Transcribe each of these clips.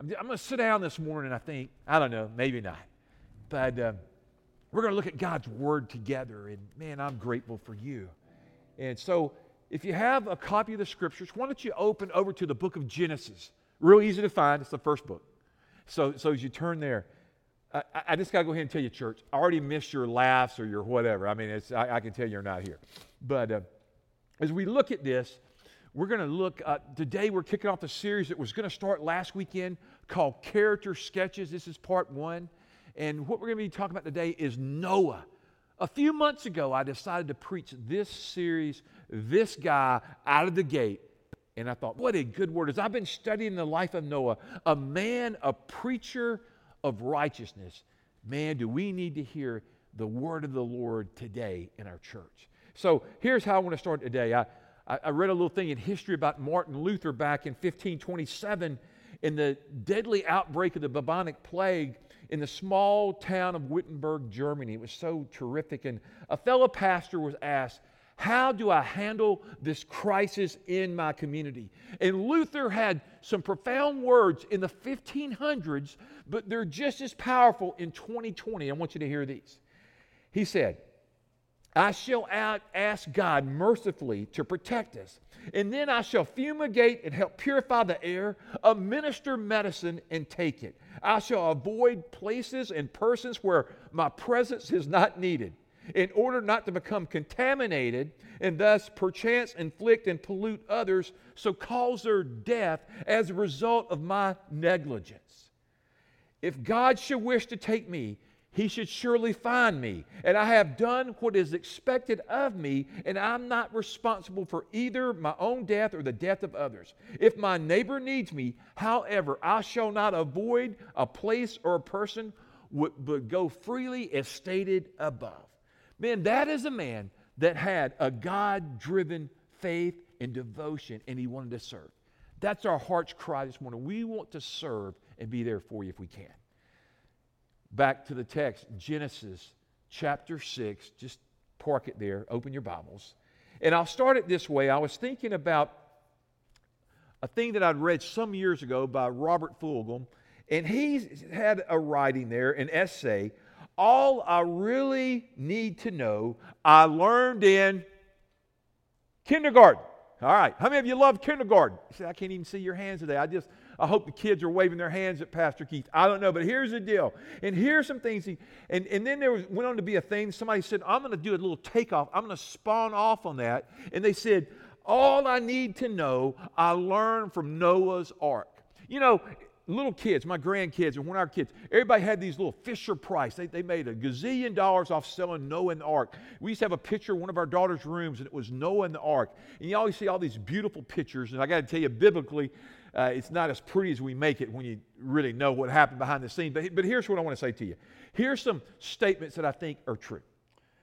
I'm, I'm going to sit down this morning, I think. I don't know, maybe not. But uh, we're going to look at God's Word together. And man, I'm grateful for you. And so, if you have a copy of the Scriptures, why don't you open over to the book of Genesis? Real easy to find. It's the first book. So, so as you turn there, I, I just got to go ahead and tell you, church, I already missed your laughs or your whatever. I mean, it's, I, I can tell you're not here. But uh, as we look at this, we're going to look, uh, today we're kicking off a series that was going to start last weekend called Character Sketches. This is part one. And what we're going to be talking about today is Noah. A few months ago, I decided to preach this series, this guy out of the gate. And I thought, what a good word. is I've been studying the life of Noah, a man, a preacher of righteousness, man, do we need to hear the word of the Lord today in our church. So here's how I want to start today. I, I read a little thing in history about Martin Luther back in 1527 in the deadly outbreak of the bubonic plague in the small town of Wittenberg, Germany. It was so terrific. And a fellow pastor was asked, How do I handle this crisis in my community? And Luther had some profound words in the 1500s, but they're just as powerful in 2020. I want you to hear these. He said, I shall ask God mercifully to protect us. And then I shall fumigate and help purify the air, administer medicine, and take it. I shall avoid places and persons where my presence is not needed, in order not to become contaminated and thus perchance inflict and pollute others, so cause their death as a result of my negligence. If God should wish to take me, he should surely find me. And I have done what is expected of me, and I'm not responsible for either my own death or the death of others. If my neighbor needs me, however, I shall not avoid a place or a person, but go freely as stated above. Man, that is a man that had a God driven faith and devotion, and he wanted to serve. That's our heart's cry this morning. We want to serve and be there for you if we can back to the text, Genesis chapter 6. Just park it there, open your Bibles. And I'll start it this way. I was thinking about a thing that I'd read some years ago by Robert Fulghum, and he had a writing there, an essay. All I really need to know, I learned in kindergarten. All right. How many of you love kindergarten? I can't even see your hands today. I just I hope the kids are waving their hands at Pastor Keith. I don't know, but here's the deal. And here's some things. He, and, and then there was, went on to be a thing. Somebody said, I'm going to do a little takeoff. I'm going to spawn off on that. And they said, All I need to know, I learned from Noah's Ark. You know, little kids, my grandkids, and one of our kids, everybody had these little Fisher Price. They, they made a gazillion dollars off selling Noah and the Ark. We used to have a picture in one of our daughter's rooms, and it was Noah and the Ark. And you always see all these beautiful pictures. And I got to tell you, biblically, uh, it's not as pretty as we make it when you really know what happened behind the scenes. But, but here's what I want to say to you. Here's some statements that I think are true.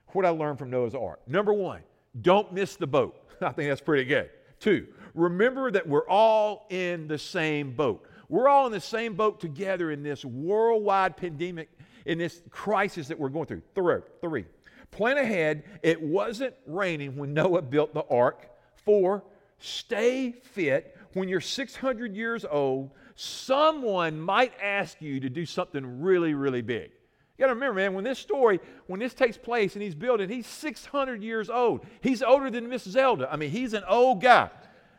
What I learned from Noah's Ark. Number one, don't miss the boat. I think that's pretty good. Two, remember that we're all in the same boat. We're all in the same boat together in this worldwide pandemic, in this crisis that we're going through. Three, three. Plan ahead. It wasn't raining when Noah built the ark. Four, stay fit when you're 600 years old, someone might ask you to do something really, really big. You got to remember, man, when this story, when this takes place and he's building, he's 600 years old. He's older than Miss Zelda. I mean, he's an old guy.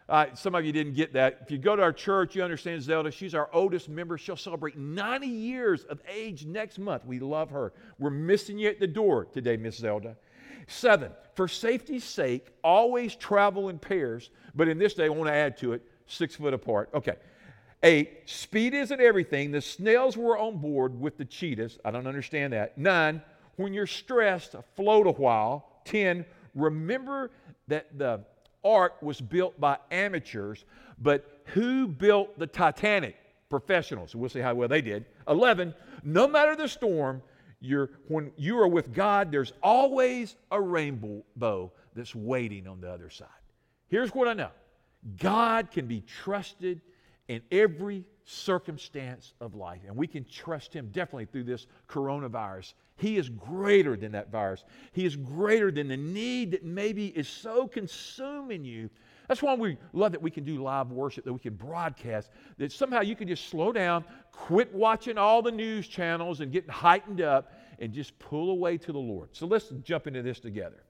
Uh, some of you didn't get that. If you go to our church, you understand Zelda. She's our oldest member. She'll celebrate 90 years of age next month. We love her. We're missing you at the door today, Miss Zelda. Seven, for safety's sake, always travel in pairs. But in this day, I want to add to it six foot apart. Okay. Eight, speed isn't everything. The snails were on board with the cheetahs. I don't understand that. Nine, when you're stressed, float a while. Ten, remember that the ark was built by amateurs, but who built the Titanic? Professionals. We'll see how well they did. 11, no matter the storm, you're, when you are with God, there's always a rainbow bow that's waiting on the other side. Here's what I know God can be trusted in every circumstance of life. And we can trust Him definitely through this coronavirus. He is greater than that virus, He is greater than the need that maybe is so consuming you That's why we love that we can do live worship, that we can broadcast, that somehow you can just slow down, quit watching all the news channels and getting heightened up, and just pull away to the Lord. So let's jump into this together.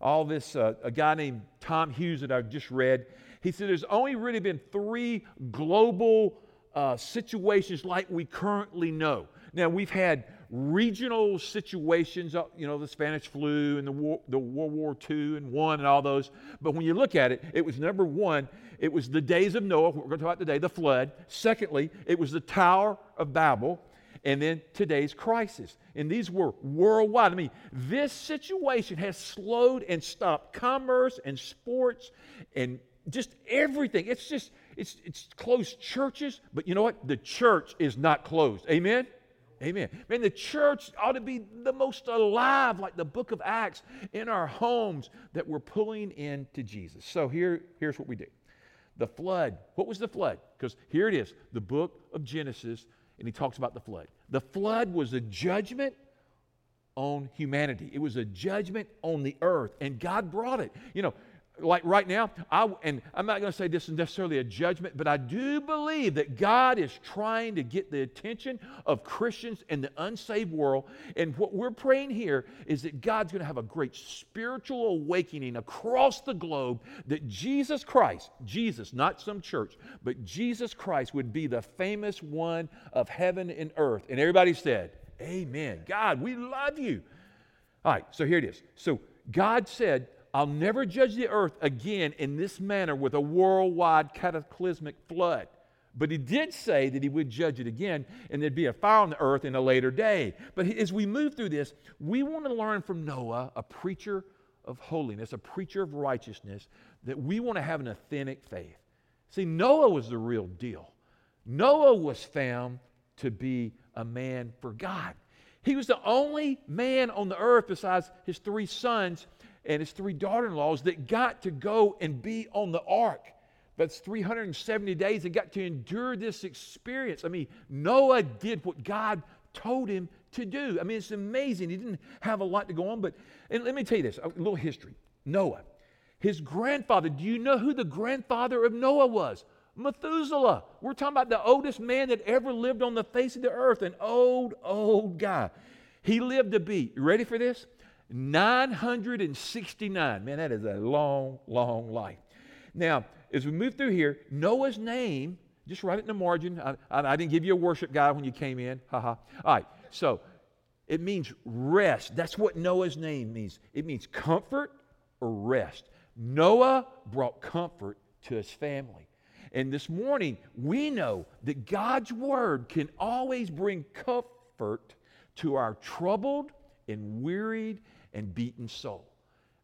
All this, uh, a guy named Tom Hughes that I've just read, he said there's only really been three global uh, situations like we currently know. Now, we've had regional situations, uh, you know, the Spanish flu and the, war, the World War II and one and all those. But when you look at it, it was number one, it was the days of Noah, we're going to talk about today, the flood. Secondly, it was the Tower of Babel. And then today's crisis. And these were worldwide. I mean, this situation has slowed and stopped commerce and sports and just everything. It's just, it's, it's closed churches, but you know what? The church is not closed. Amen? Amen. Man, the church ought to be the most alive, like the book of Acts, in our homes that we're pulling into Jesus. So here, here's what we do. The flood. What was the flood? Because here it is, the book of Genesis, and he talks about the flood. The flood was a judgment on humanity. It was a judgment on the earth, and God brought it. You know, like right now, I, and I'm not going to say this is necessarily a judgment, but I do believe that God is trying to get the attention of Christians in the unsaved world. And what we're praying here is that God's going to have a great spiritual awakening across the globe that Jesus Christ, Jesus, not some church, but Jesus Christ would be the famous one of heaven and earth. And everybody said, Amen. God, we love you. All right, so here it is. So God said, I'll never judge the earth again in this manner with a worldwide cataclysmic flood. But he did say that he would judge it again and there'd be a fire on the earth in a later day. But as we move through this, we want to learn from Noah, a preacher of holiness, a preacher of righteousness, that we want to have an authentic faith. See, Noah was the real deal. Noah was found to be a man for God. He was the only man on the earth besides his three sons and his three daughter in laws that got to go and be on the ark. That's 370 days They got to endure this experience. I mean, Noah did what God told him to do. I mean, it's amazing. He didn't have a lot to go on, but and let me tell you this a little history. Noah, his grandfather, do you know who the grandfather of Noah was? Methuselah. We're talking about the oldest man that ever lived on the face of the earth, an old, old guy. He lived to be, you ready for this? 969. Man, that is a long, long life. Now, as we move through here, Noah's name, just write it in the margin. I, I, I didn't give you a worship guide when you came in. Ha ha. All right, so it means rest. That's what Noah's name means. It means comfort or rest. Noah brought comfort to his family. And this morning, we know that God's word can always bring comfort to our troubled and wearied and beaten soul.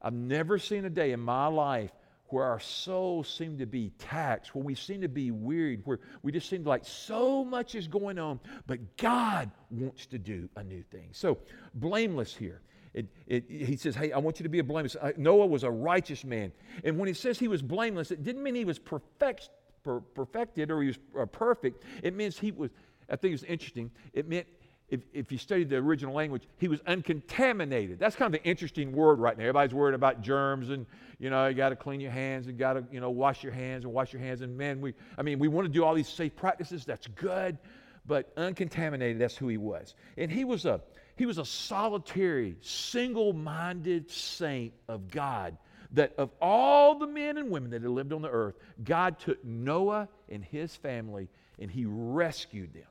I've never seen a day in my life where our souls seem to be taxed, where we seem to be wearied, where we just seem like so much is going on, but God wants to do a new thing. So, blameless here. It, it, he says, Hey, I want you to be a blameless. Uh, Noah was a righteous man. And when he says he was blameless, it didn't mean he was perfect, per, perfected or he was uh, perfect. It means he was, I think it's interesting, it meant if, if you study the original language, he was uncontaminated. That's kind of an interesting word right now. Everybody's worried about germs and, you know, you got to clean your hands and got to, you know, wash your hands and wash your hands. And man, we, I mean, we want to do all these safe practices. That's good. But uncontaminated, that's who he was. And he was a, he was a solitary, single-minded saint of God that of all the men and women that had lived on the earth, God took Noah and his family and he rescued them.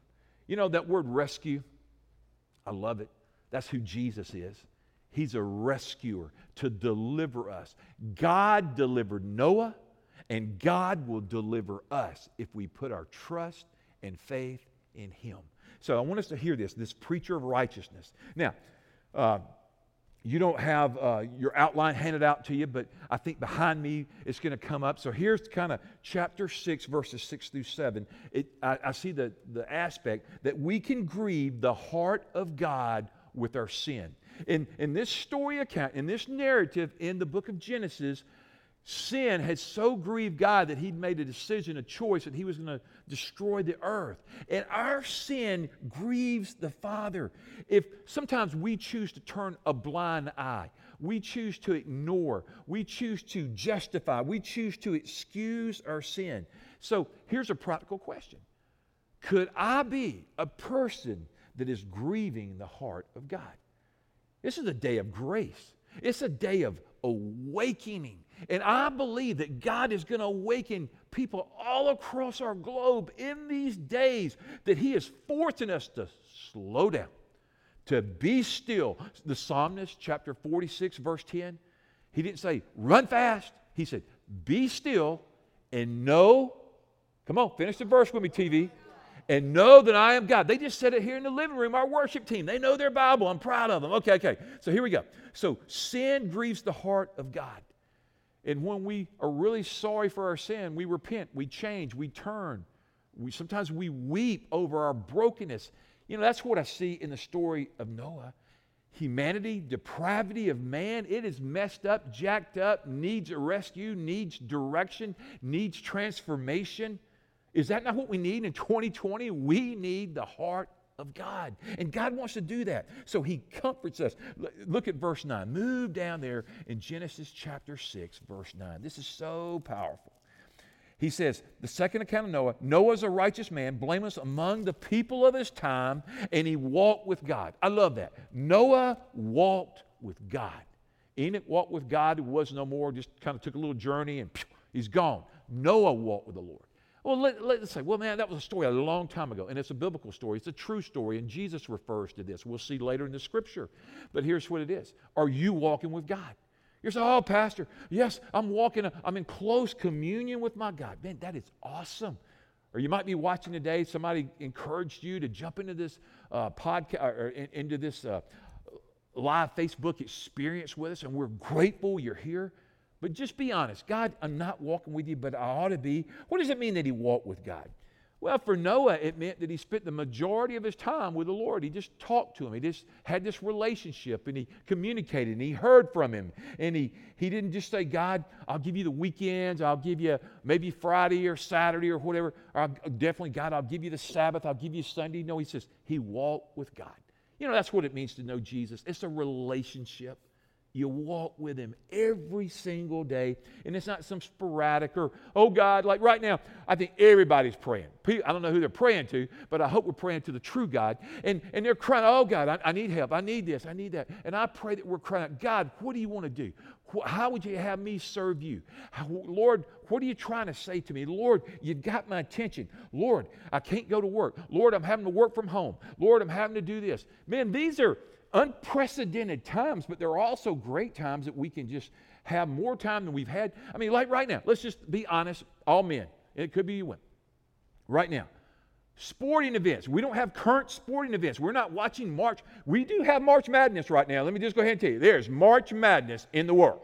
You know that word rescue? I love it. That's who Jesus is. He's a rescuer to deliver us. God delivered Noah, and God will deliver us if we put our trust and faith in Him. So I want us to hear this this preacher of righteousness. Now, uh, you don't have uh, your outline handed out to you, but I think behind me it's going to come up. So here's kind of chapter 6, verses 6 through 7. It, I, I see the, the aspect that we can grieve the heart of God with our sin. In, in this story account, in this narrative in the book of Genesis, sin had so grieved God that he'd made a decision, a choice, that he was going to destroy the earth. And our sin grieves the Father. If sometimes we choose to turn a blind eye, we choose to ignore, we choose to justify, we choose to excuse our sin. So here's a practical question Could I be a person that is grieving the heart of God? This is a day of grace, it's a day of awakening. And I believe that God is going to awaken people all across our globe in these days, that He is forcing us to slow down, to be still. The psalmist, chapter 46, verse 10, he didn't say, run fast. He said, be still and know. Come on, finish the verse with me, TV. And know that I am God. They just said it here in the living room, our worship team. They know their Bible. I'm proud of them. Okay, okay. So here we go. So sin grieves the heart of God. And when we are really sorry for our sin, we repent, we change, we turn. We, sometimes we weep over our brokenness. You know, that's what I see in the story of Noah. Humanity, depravity of man, it is messed up, jacked up, needs a rescue, needs direction, needs transformation. Is that not what we need in 2020? We need the heart of God. And God wants to do that. So he comforts us. Look at verse 9. Move down there in Genesis chapter 6, verse 9. This is so powerful. He says, the second account of Noah Noah's a righteous man, blameless among the people of his time, and he walked with God. I love that. Noah walked with God. Enoch walked with God, who was no more, just kind of took a little journey and he's gone. Noah walked with the Lord. Well, let, us say, well, man, that was a story a long time ago, and it's a biblical story. It's a true story, and Jesus refers to this. We'll see later in the scripture. But here's what it is Are you walking with God? You're saying, oh, Pastor, yes, I'm walking, I'm in close communion with my God. Man, that is awesome. Or you might be watching today, somebody encouraged you to jump into this uh, podcast or in, into this uh, live Facebook experience with us, and we're grateful you're here. But just be honest. God, I'm not walking with you, but I ought to be. What does it mean that he walked with God? Well, for Noah, it meant that he spent the majority of his time with the Lord. He just talked to him. He just had this relationship and he communicated and he heard from him. And he, he didn't just say, God, I'll give you the weekends. I'll give you maybe Friday or Saturday or whatever. Or I'll, definitely, God, I'll give you the Sabbath. I'll give you Sunday. No, he says, he walked with God. You know, that's what it means to know Jesus. It's a relationship. You walk with Him every single day. And it's not some sporadic or, oh God, like right now, I think everybody's praying. I don't know who they're praying to, but I hope we're praying to the true God. And, and they're crying, oh God, I, I need help. I need this. I need that. And I pray that we're crying out, God, what do you want to do? How would you have me serve you? Lord, what are you trying to say to me? Lord, you've got my attention. Lord, I can't go to work. Lord, I'm having to work from home. Lord, I'm having to do this. Man, these are unprecedented times, but there are also great times that we can just have more time than we've had. I mean, like right now, let's just be honest, all men. It could be you women. Right now, sporting events. We don't have current sporting events. We're not watching March. We do have March Madness right now. Let me just go ahead and tell you there's March Madness in the world.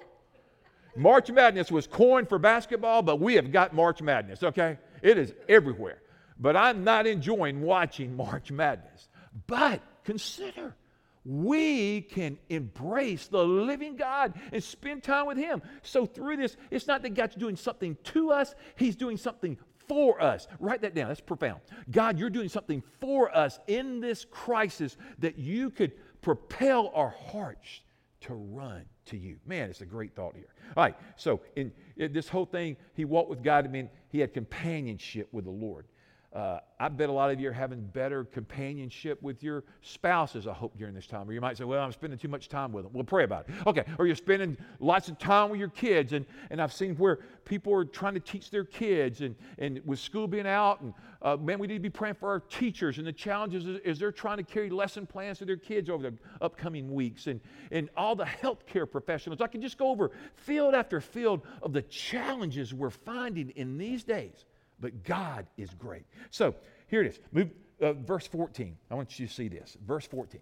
March Madness was coined for basketball, but we have got March Madness, okay? It is everywhere. But I'm not enjoying watching March Madness. But consider we can embrace the living God and spend time with Him. So, through this, it's not that God's doing something to us, He's doing something for us. Write that down, that's profound. God, you're doing something for us in this crisis that you could propel our hearts to run to you. Man, it's a great thought here. All right, so in, in this whole thing, he walked with God. I mean, he had companionship with the Lord. Uh, I bet a lot of you are having better companionship with your spouses, I hope, during this time. Or you might say, Well, I'm spending too much time with them. We'll pray about it. Okay. Or you're spending lots of time with your kids. And, and I've seen where people are trying to teach their kids, and, and with school being out, and uh, man, we need to be praying for our teachers and the challenges as they're trying to carry lesson plans to their kids over the upcoming weeks, and, and all the healthcare professionals. I can just go over field after field of the challenges we're finding in these days but God is great. So here it is. Move, uh, verse 14. I want you to see this. Verse 14.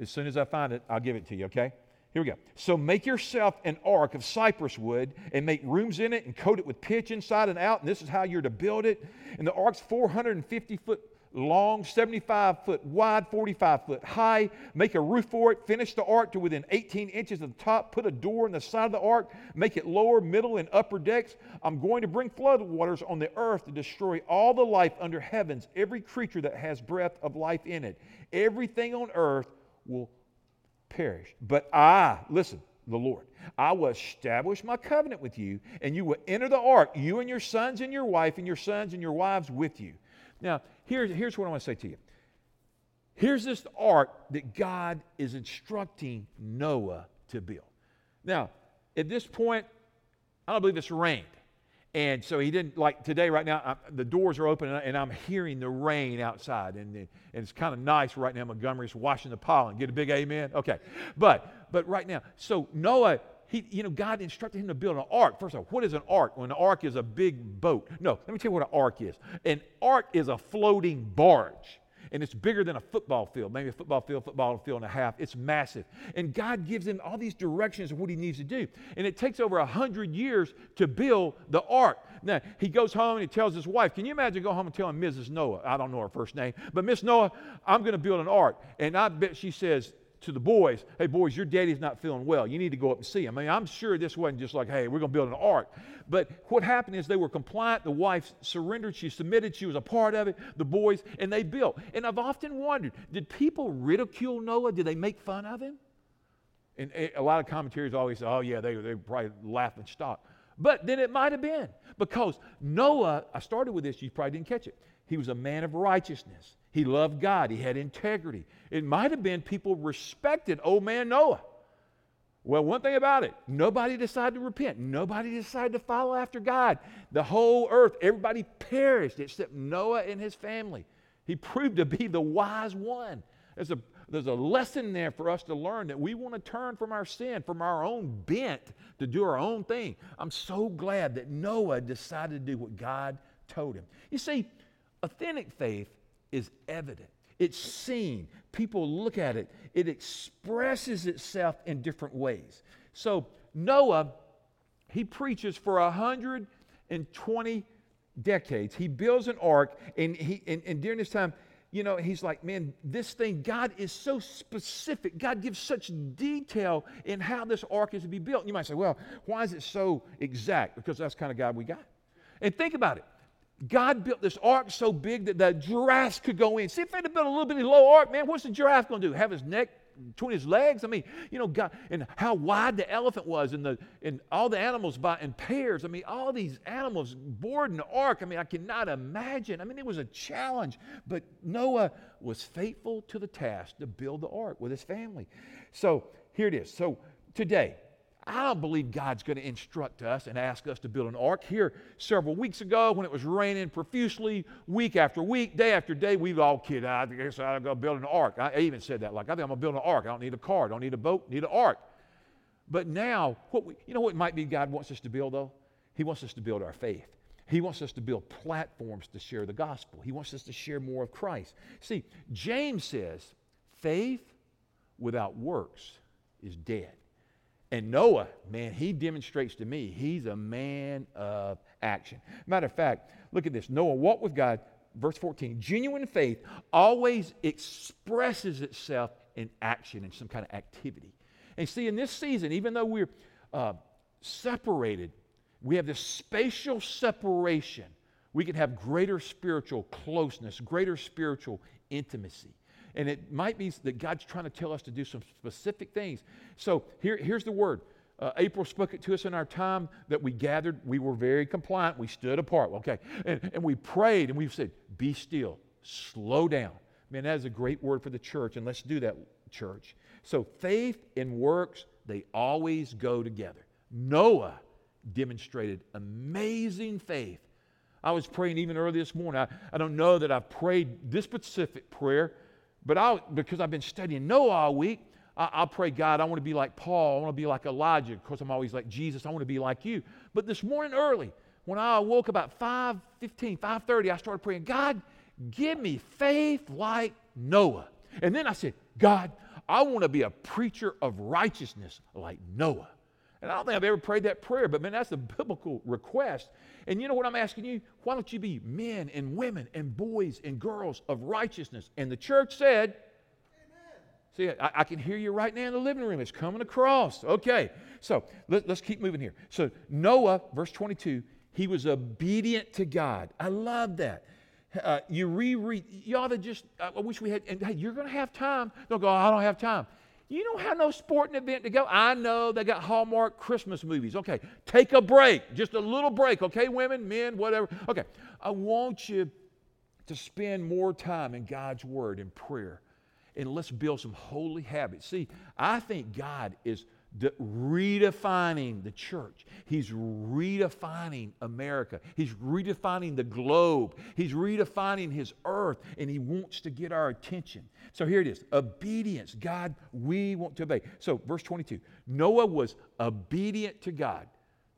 As soon as I find it, I'll give it to you, okay? Here we go. So make yourself an ark of cypress wood and make rooms in it and coat it with pitch inside and out. And this is how you're to build it. And the ark's 450 foot long, 75 foot wide, 45 foot high. Make a roof for it. Finish the ark to within 18 inches of the top. Put a door in the side of the ark. Make it lower, middle, and upper decks. I'm going to bring flood waters on the earth to destroy all the life under heavens, every creature that has breath of life in it. Everything on earth will perish. But I, listen, the Lord. I will establish my covenant with you, and you will enter the ark, you and your sons and your wife, and your sons and your wives with you. Now, here's, here's what I want to say to you. Here's this ark that God is instructing Noah to build. Now, at this point, I don't believe it's rained. And so he didn't, like today, right now, I, the doors are open and, I, am hearing the rain outside. And, and it's kind of nice right now. Montgomery's washing the pollen. Get a big amen? Okay. But, but right now, so Noah, he, you know, God instructed him to build an ark. First of all, what is an ark? Well, an ark is a big boat. No, let me tell you what an ark is. An ark is a floating barge and it's bigger than a football field, maybe a football field, football field and a half. It's massive. And God gives him all these directions of what he needs to do. And it takes over a hundred years to build the ark. Now, he goes home and he tells his wife, Can you imagine going home and telling Mrs. Noah, I don't know her first name, but Miss Noah, I'm going to build an ark. And I bet she says, to the boys, hey, boys, your daddy's not feeling well. You need to go up and see him. I mean, I'm sure this wasn't just like, hey, we're going to build an ark. But what happened is they were compliant. The wife surrendered. She submitted. She was a part of it. The boys, and they built. And I've often wondered did people ridicule Noah? Did they make fun of him? And eh, a lot of commentators always say, oh, yeah, they, they probably laugh and stock. But then it might have been because Noah, I started with this, you probably didn't catch it. He was a man of righteousness. He loved God. He had integrity. It might have been people respected old man Noah. Well, one thing about it, nobody decided to repent. Nobody decided to follow after God. The whole earth, everybody perished except Noah and his family. He proved to be the wise one. There's a, there's a lesson there for us to learn that we want to turn from our sin, from our own bent to do our own thing. I'm so glad that Noah decided to do what God told him. You see, authentic faith is evident. It's seen. People look at it. It expresses itself in different ways. So, Noah, he preaches for 120 decades. He builds an ark, and, he, and, and during this time, you know, he's like, man, this thing, God is so specific. God gives such detail in how this ark is to be built. And you might say, well, why is it so exact? Because that's the kind of God we got. And think about it. God built this ark so big that the giraffes could go in. See, if they'd have built a little bitty low ark, man, what's the giraffe going to do? Have his neck between his legs? I mean, you know, God, and how wide the elephant was, and the and all the animals by in pairs. I mean, all these animals boarding the ark. I mean, I cannot imagine. I mean, it was a challenge, but Noah was faithful to the task to build the ark with his family. So here it is. So today, I don't believe God's going to instruct us and ask us to build an ark. Here, several weeks ago, when it was raining profusely, week after week, day after day, we'd all kid, I guess I'm going to build an ark. I even said that, like, I think I'm going to build an ark. I don't need a car, I don't need a boat, need an ark. But now, what we, you know what might be God wants us to build, though? He wants us to build our faith. He wants us to build platforms to share the gospel. He wants us to share more of Christ. See, James says, faith without works is dead. And Noah, man, he demonstrates to me he's a man of action. Matter of fact, look at this. Noah walked with God, verse 14. Genuine faith always expresses itself in action, in some kind of activity. And see, in this season, even though we're uh, separated, we have this spatial separation. We can have greater spiritual closeness, greater spiritual intimacy. And it might be that God's trying to tell us to do some specific things. So here, here's the word. Uh, April spoke it to us in our time that we gathered. We were very compliant. We stood apart. Okay. And, and we prayed and we said, be still, slow down. Man, that is a great word for the church. And let's do that, church. So faith and works, they always go together. Noah demonstrated amazing faith. I was praying even early this morning. I, I don't know that I've prayed this specific prayer, but I'll, because I've been studying Noah all week, I, will pray, God, I want to be like Paul. I want to be like Elijah. Of course, I'm always like Jesus. I want to be like you. But this morning early, when I awoke about 5.15, 5.30, I started praying, God, give me faith like Noah. And then I said, God, I want to be a preacher of righteousness like Noah. And I don't think I've ever prayed that prayer, but man, that's a biblical request. And you know what I'm asking you? Why don't you be men and women and boys and girls of righteousness? And the church said, Amen. See, I, I, can hear you right now in the living room. It's coming across. Okay, so let, us keep moving here. So, Noah, verse 22, he was obedient to God. I love that. Uh, you reread, you ought to just, I wish we had, and hey, you're going to have time. Don't go, I don't have time. You don't have no sporting event to go. I know they got Hallmark Christmas movies. Okay, take a break, just a little break, okay, women, men, whatever. Okay, I want you to spend more time in God's Word and prayer and let's build some holy habits. See, I think God is redefining the church. He's redefining America. He's redefining the globe. He's redefining his earth, and he wants to get our attention. So here it is obedience. God, we want to obey. So, verse 22 Noah was obedient to God.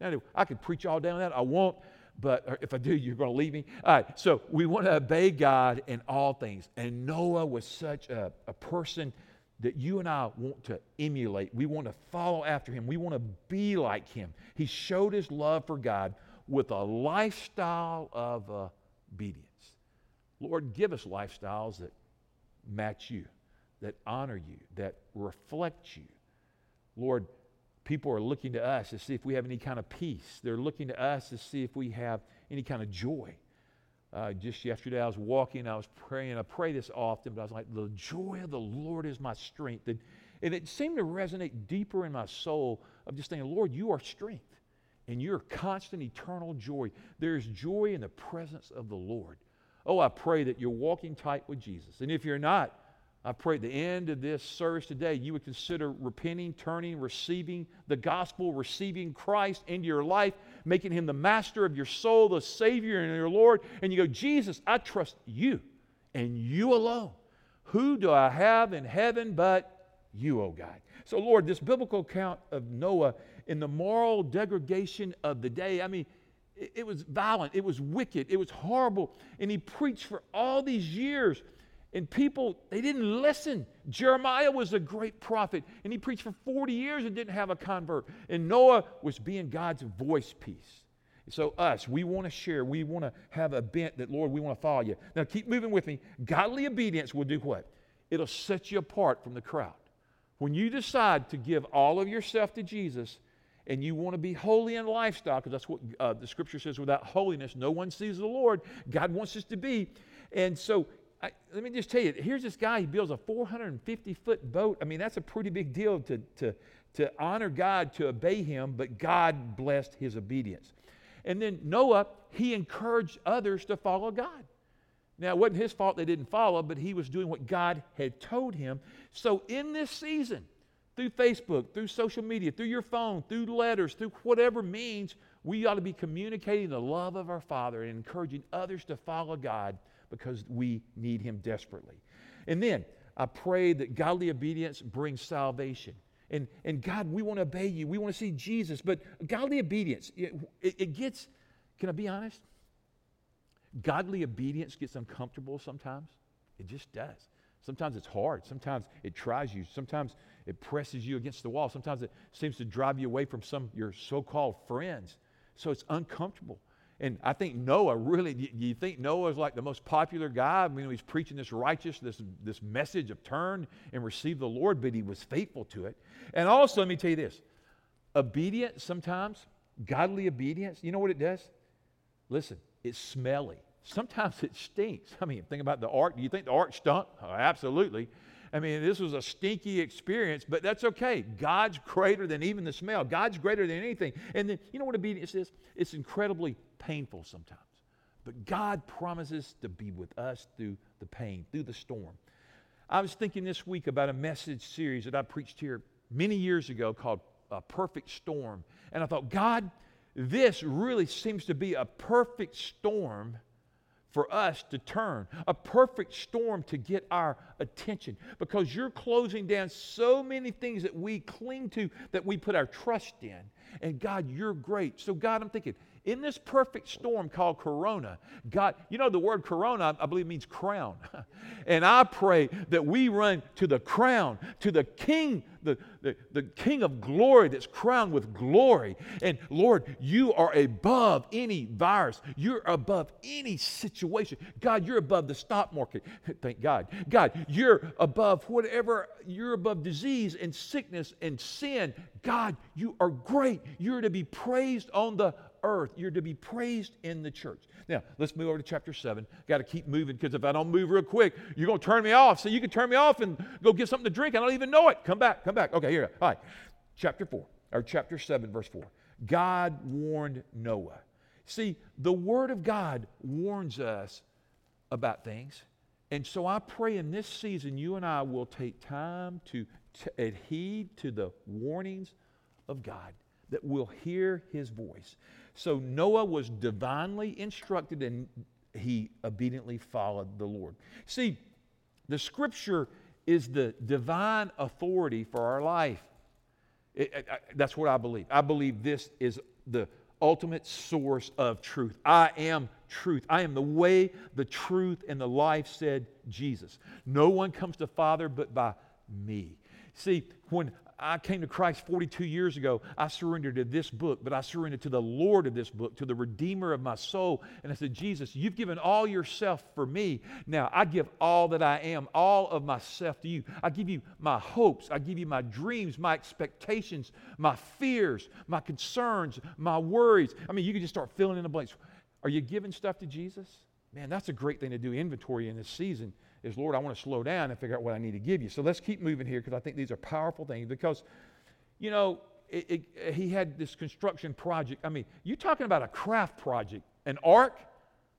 Now, I could preach all down that. I won't but if I do, you're going to leave me. All right, so we want to obey God in all things. And Noah was such a, a person that you and I want to emulate. We want to follow after him. We want to be like him. He showed his love for God with a lifestyle of obedience. Lord, give us lifestyles that match you, that honor you, that reflect you. Lord, people are looking to us to see if we have any kind of peace. They're looking to us to see if we have any kind of joy. Uh, just yesterday, I was walking, I was praying. I pray this often, but I was like, the joy of the Lord is my strength. And, and it seemed to resonate deeper in my soul of just thinking, Lord, you are strength and you're constant, eternal joy. There's joy in the presence of the Lord. Oh, I pray that you're walking tight with Jesus. And if you're not, I pray at the end of this service today, you would consider repenting, turning, receiving the gospel, receiving Christ into your life, making him the master of your soul, the Savior and your Lord. And you go, Jesus, I trust you and you alone. Who do I have in heaven but you, O oh God? So, Lord, this biblical account of Noah in the moral degradation of the day, I mean, it, it was violent, it was wicked, it was horrible. And he preached for all these years and people, they didn't listen. Jeremiah was a great prophet, and he preached for 40 years and didn't have a convert. And Noah was being God's voice piece. So, us, we want to share. We want to have a bent that, Lord, we want to follow you. Now, keep moving with me. Godly obedience will do what? It'll set you apart from the crowd. When you decide to give all of yourself to Jesus and you want to be holy in lifestyle, because that's what uh, the scripture says without holiness, no one sees the Lord. God wants us to be. And so I, let me just tell you, here's this guy, he builds a 450 foot boat. I mean, that's a pretty big deal to, to, to honor God, to obey him, but God blessed his obedience. And then Noah, he encouraged others to follow God. Now, it wasn't his fault they didn't follow, but he was doing what God had told him. So, in this season, through Facebook, through social media, through your phone, through letters, through whatever means, we ought to be communicating the love of our Father and encouraging others to follow God because we need Him desperately. And then I pray that godly obedience brings salvation. And, and God, we want to obey you. We want to see Jesus. But godly obedience, it, it gets, can I be honest? Godly obedience gets uncomfortable sometimes. It just does. Sometimes it's hard. Sometimes it tries you. Sometimes it presses you against the wall. Sometimes it seems to drive you away from some your so-called friends. So it's uncomfortable. And I think Noah really, do you think Noah is like the most popular guy? I mean, he's preaching this righteous, this, this message of turn and receive the Lord, but he was faithful to it. And also, let me tell you this obedience sometimes, godly obedience, you know what it does? Listen, it's smelly. Sometimes it stinks. I mean, think about the ark. Do you think the ark stunk? Oh, absolutely. I mean, this was a stinky experience, but that's okay. God's greater than even the smell. God's greater than anything. And then, you know what obedience is? It's incredibly painful sometimes. But God promises to be with us through the pain, through the storm. I was thinking this week about a message series that I preached here many years ago called A Perfect Storm. And I thought, God, this really seems to be a perfect storm for us to turn, a perfect storm to get our attention because you're closing down so many things that we cling to, that we put our trust in. And God, you're great. So, God, I'm thinking, in this perfect storm called Corona, God, you know, the word Corona, I believe, means crown. and I pray that we run to the crown, to the King, the, the, the King of glory that's crowned with glory. And Lord, you are above any virus, you're above any situation. God, you're above the stock market. Thank God. God, you're above whatever, you're above disease and sickness and sin. God, you are great. You're to be praised on the earth. You're to be praised in the church. Now, let's move over to chapter 7. Got to keep moving because if I don't move real quick, you're going to turn me off. So you can turn me off and go get something to drink. I don't even know it. Come back, come back. Okay, here. All right. Chapter 4, or chapter 7, verse 4. God warned Noah. See, the Word of God warns us about things. And so I pray in this season, you and I will take time to, to adhere to the warnings of God, that we'll hear His voice. So Noah was divinely instructed and he obediently followed the Lord. See, the scripture is the divine authority for our life. It, it, I, that's what I believe. I believe this is the ultimate source of truth. I am truth. I am the way, the truth, and the life, said Jesus. No one comes to Father but by me. See, when I came to Christ 42 years ago. I surrendered to this book, but I surrendered to the Lord of this book, to the Redeemer of my soul. And I said, Jesus, you've given all yourself for me. Now I give all that I am, all of myself to you. I give you my hopes, I give you my dreams, my expectations, my fears, my concerns, my worries. I mean, you can just start filling in the blanks. Are you giving stuff to Jesus? Man, that's a great thing to do inventory in this season is, Lord, I want to slow down and figure out what I need to give you. So let's keep moving here because I think these are powerful things because, you know, it, it, he had this construction project. I mean, you're talking about a craft project, an ark?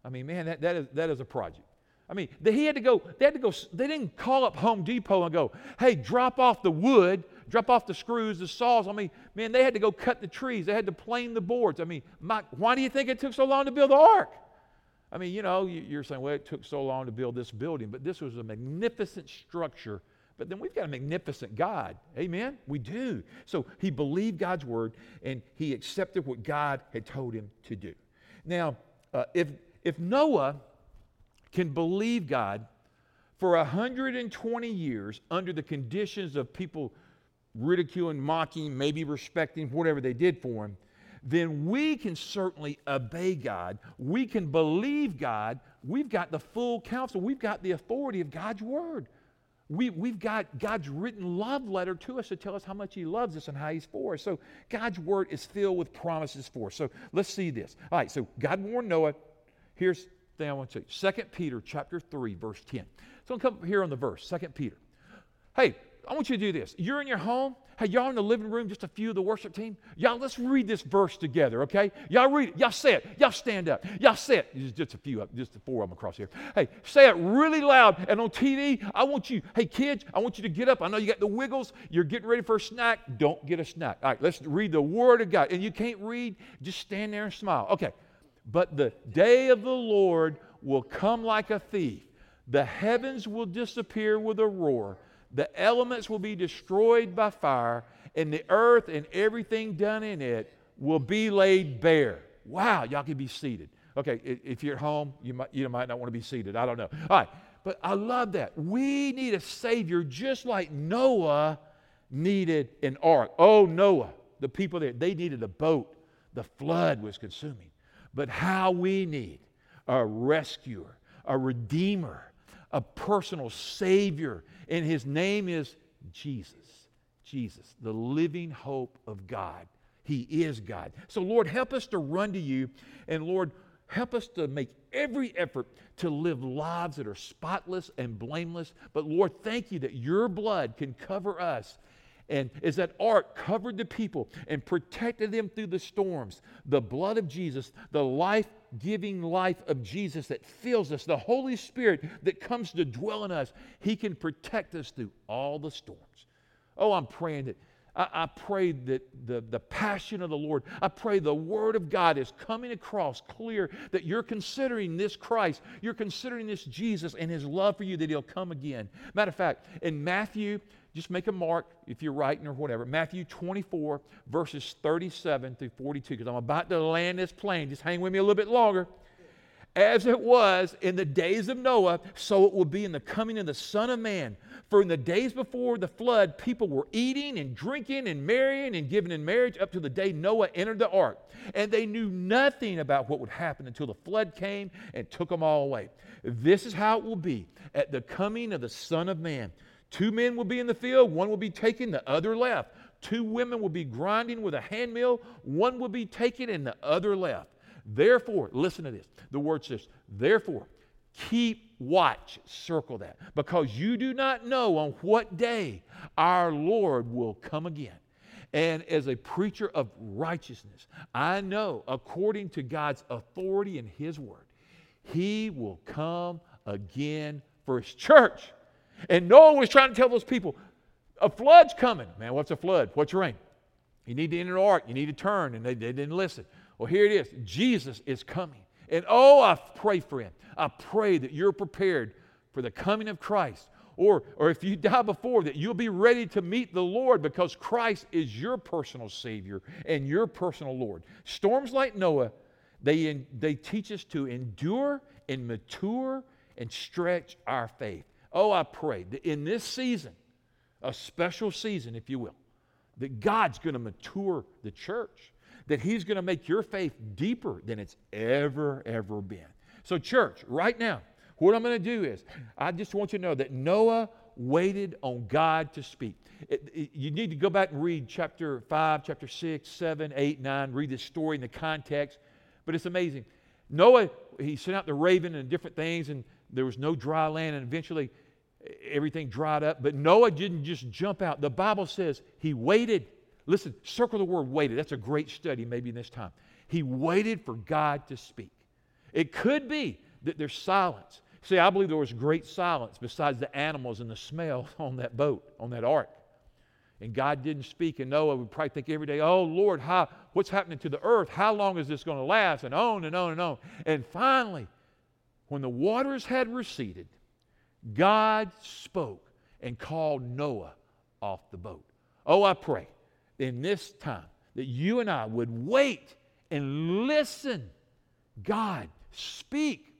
I mean, man, that, that, is, that is a project. I mean, they, he had to go, they had to go, they didn't call up Home Depot and go, hey, drop off the wood, drop off the screws, the saws. I mean, man, they had to go cut the trees. They had to plane the boards. I mean, why do you think it took so long to build the ark? I mean, you know, you're saying, well, it took so long to build this building, but this was a magnificent structure. But then we've got a magnificent God. Amen? We do. So he believed God's word and he accepted what God had told him to do. Now, uh, if, if Noah can believe God for 120 years under the conditions of people ridiculing, mocking, maybe respecting, whatever they did for him, then we can certainly obey God. We can believe God. We've got the full counsel, we've got the authority of God's word. We, we've got God's written love letter to us to tell us how much He loves us and how He's for us. So God's word is filled with promises for us. So let's see this. All right, so God warned Noah. Here's the thing I want to say. 2 Peter chapter 3, verse 10. So I'm come here on the verse, 2 Peter. Hey, I want you to do this. You're in your home. Hey, y'all in the living room, just a few of the worship team. Y'all, let's read this verse together, okay? Y'all read it. Y'all say it. Y'all stand up. Y'all say it. Just, just a few, up, just the four of them across here. Hey, say it really loud. And on TV, I want you, hey, kids, I want you to get up. I know you got the wiggles. You're getting ready for a snack. Don't get a snack. All right, let's read the Word of God. And you can't read, just stand there and smile. Okay. But the day of the Lord will come like a thief. The heavens will disappear with a roar the elements will be destroyed by fire, and the earth and everything done in it will be laid bare. Wow, y'all can be seated. Okay, if you're at home, you might, you might not want to be seated. I don't know. All right, but I love that. We need a Savior just like Noah needed an ark. Oh, Noah, the people there, they needed a boat. The flood was consuming. But how we need a rescuer, a redeemer, a personal Savior and his name is Jesus. Jesus, the living hope of God. He is God. So, Lord, help us to run to you. And, Lord, help us to make every effort to live lives that are spotless and blameless. But, Lord, thank you that your blood can cover us and as that ark covered the people and protected them through the storms, the blood of Jesus, the life giving life of Jesus that fills us, the Holy Spirit that comes to dwell in us, He can protect us through all the storms. Oh, I'm praying that I, I pray that the, the passion of the Lord, I pray the Word of God is coming across clear that you're considering this Christ, you're considering this Jesus and His love for you, that He'll come again. Matter of fact, in Matthew, just make a mark if you're writing or whatever. Matthew 24, verses 37 through 42, because I'm about to land this plane. Just hang with me a little bit longer. As it was in the days of Noah, so it will be in the coming of the Son of Man. For in the days before the flood, people were eating and drinking and marrying and giving in marriage up to the day Noah entered the ark. And they knew nothing about what would happen until the flood came and took them all away. This is how it will be at the coming of the Son of Man. Two men will be in the field, one will be taken, the other left. Two women will be grinding with a handmill, one will be taken and the other left. Therefore, listen to this. The word says, therefore, keep watch, circle that, because you do not know on what day our Lord will come again. And as a preacher of righteousness, I know according to God's authority and His word, He will come again for His church. And Noah was trying to tell those people, a flood's coming. Man, what's a flood? What's rain? You need to enter the ark. You need to turn. And they, they didn't listen. Well, here it is. Jesus is coming. And oh, I pray for him. I pray that you're prepared for the coming of Christ. Or, or if you die before, that you'll be ready to meet the Lord because Christ is your personal Savior and your personal Lord. Storms like Noah, they, they teach us to endure and mature and stretch our faith. Oh, I pray that in this season, a special season, if you will, that God's going to mature the church that He's going to make your faith deeper than it's ever, ever been. So, church, right now, what I'm going to do is, I just want you to know that Noah waited on God to speak. It, it, you need to go back and read chapter 5, chapter 6, 7, 8, 9, read this story in the context. But it's amazing. Noah, he sent out the raven and different things, and there was no dry land, and eventually everything dried up. But Noah didn't just jump out. The Bible says he waited. Listen, circle the word waited. That's a great study maybe this time. He waited for God to speak. It could be that there's silence. See, I believe there was great silence besides the animals and the smell on that boat, on that ark. And God didn't speak, and Noah would probably think every day, oh Lord, how, what's happening to the earth? How long is this going to last? And on and on and on. And finally, when the waters had receded, God spoke and called Noah off the boat. Oh, I pray in this time that you and I would wait and listen. God, speak,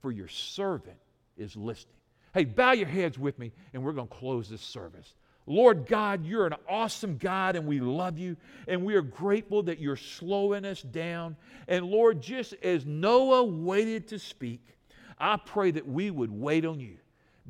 for your servant is listening. Hey, bow your heads with me, and we're going to close this service. Lord God, you're an awesome God, and we love you, and we are grateful that you're slowing us down. And Lord, just as Noah waited to speak, I pray that we would wait on you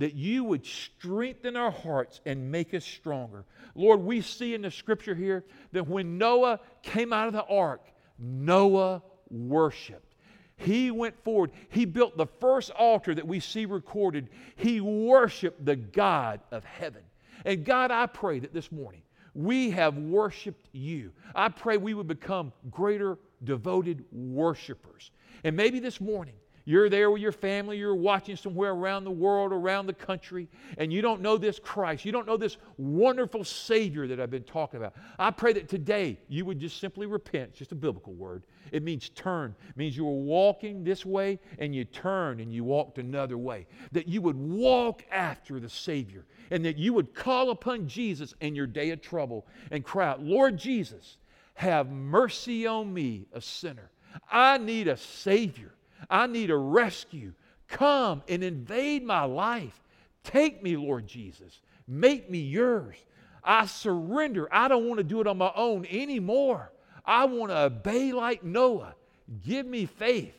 that you would strengthen our hearts and make us stronger. Lord, we see in the scripture here that when Noah came out of the ark, Noah worshiped. He went forward. He built the first altar that we see recorded. He worshiped the God of heaven. And God, I pray that this morning we have worshiped you. I pray we would become greater devoted worshipers. And maybe this morning, you're there with your family, you're watching somewhere around the world, around the country, and you don't know this Christ. You don't know this wonderful Savior that I've been talking about. I pray that today you would just simply repent, just a biblical word. It means turn. It means you were walking this way and you turned and you walked another way. That you would walk after the Savior and that you would call upon Jesus in your day of trouble and cry out, Lord Jesus, have mercy on me, a sinner. I need a Savior. I need a rescue. Come and invade my life. Take me, Lord Jesus. Make me yours. I surrender. I don't want to do it on my own anymore. I want to obey like Noah. Give me faith.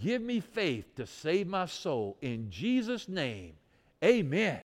Give me faith to save my soul. In Jesus' name, amen.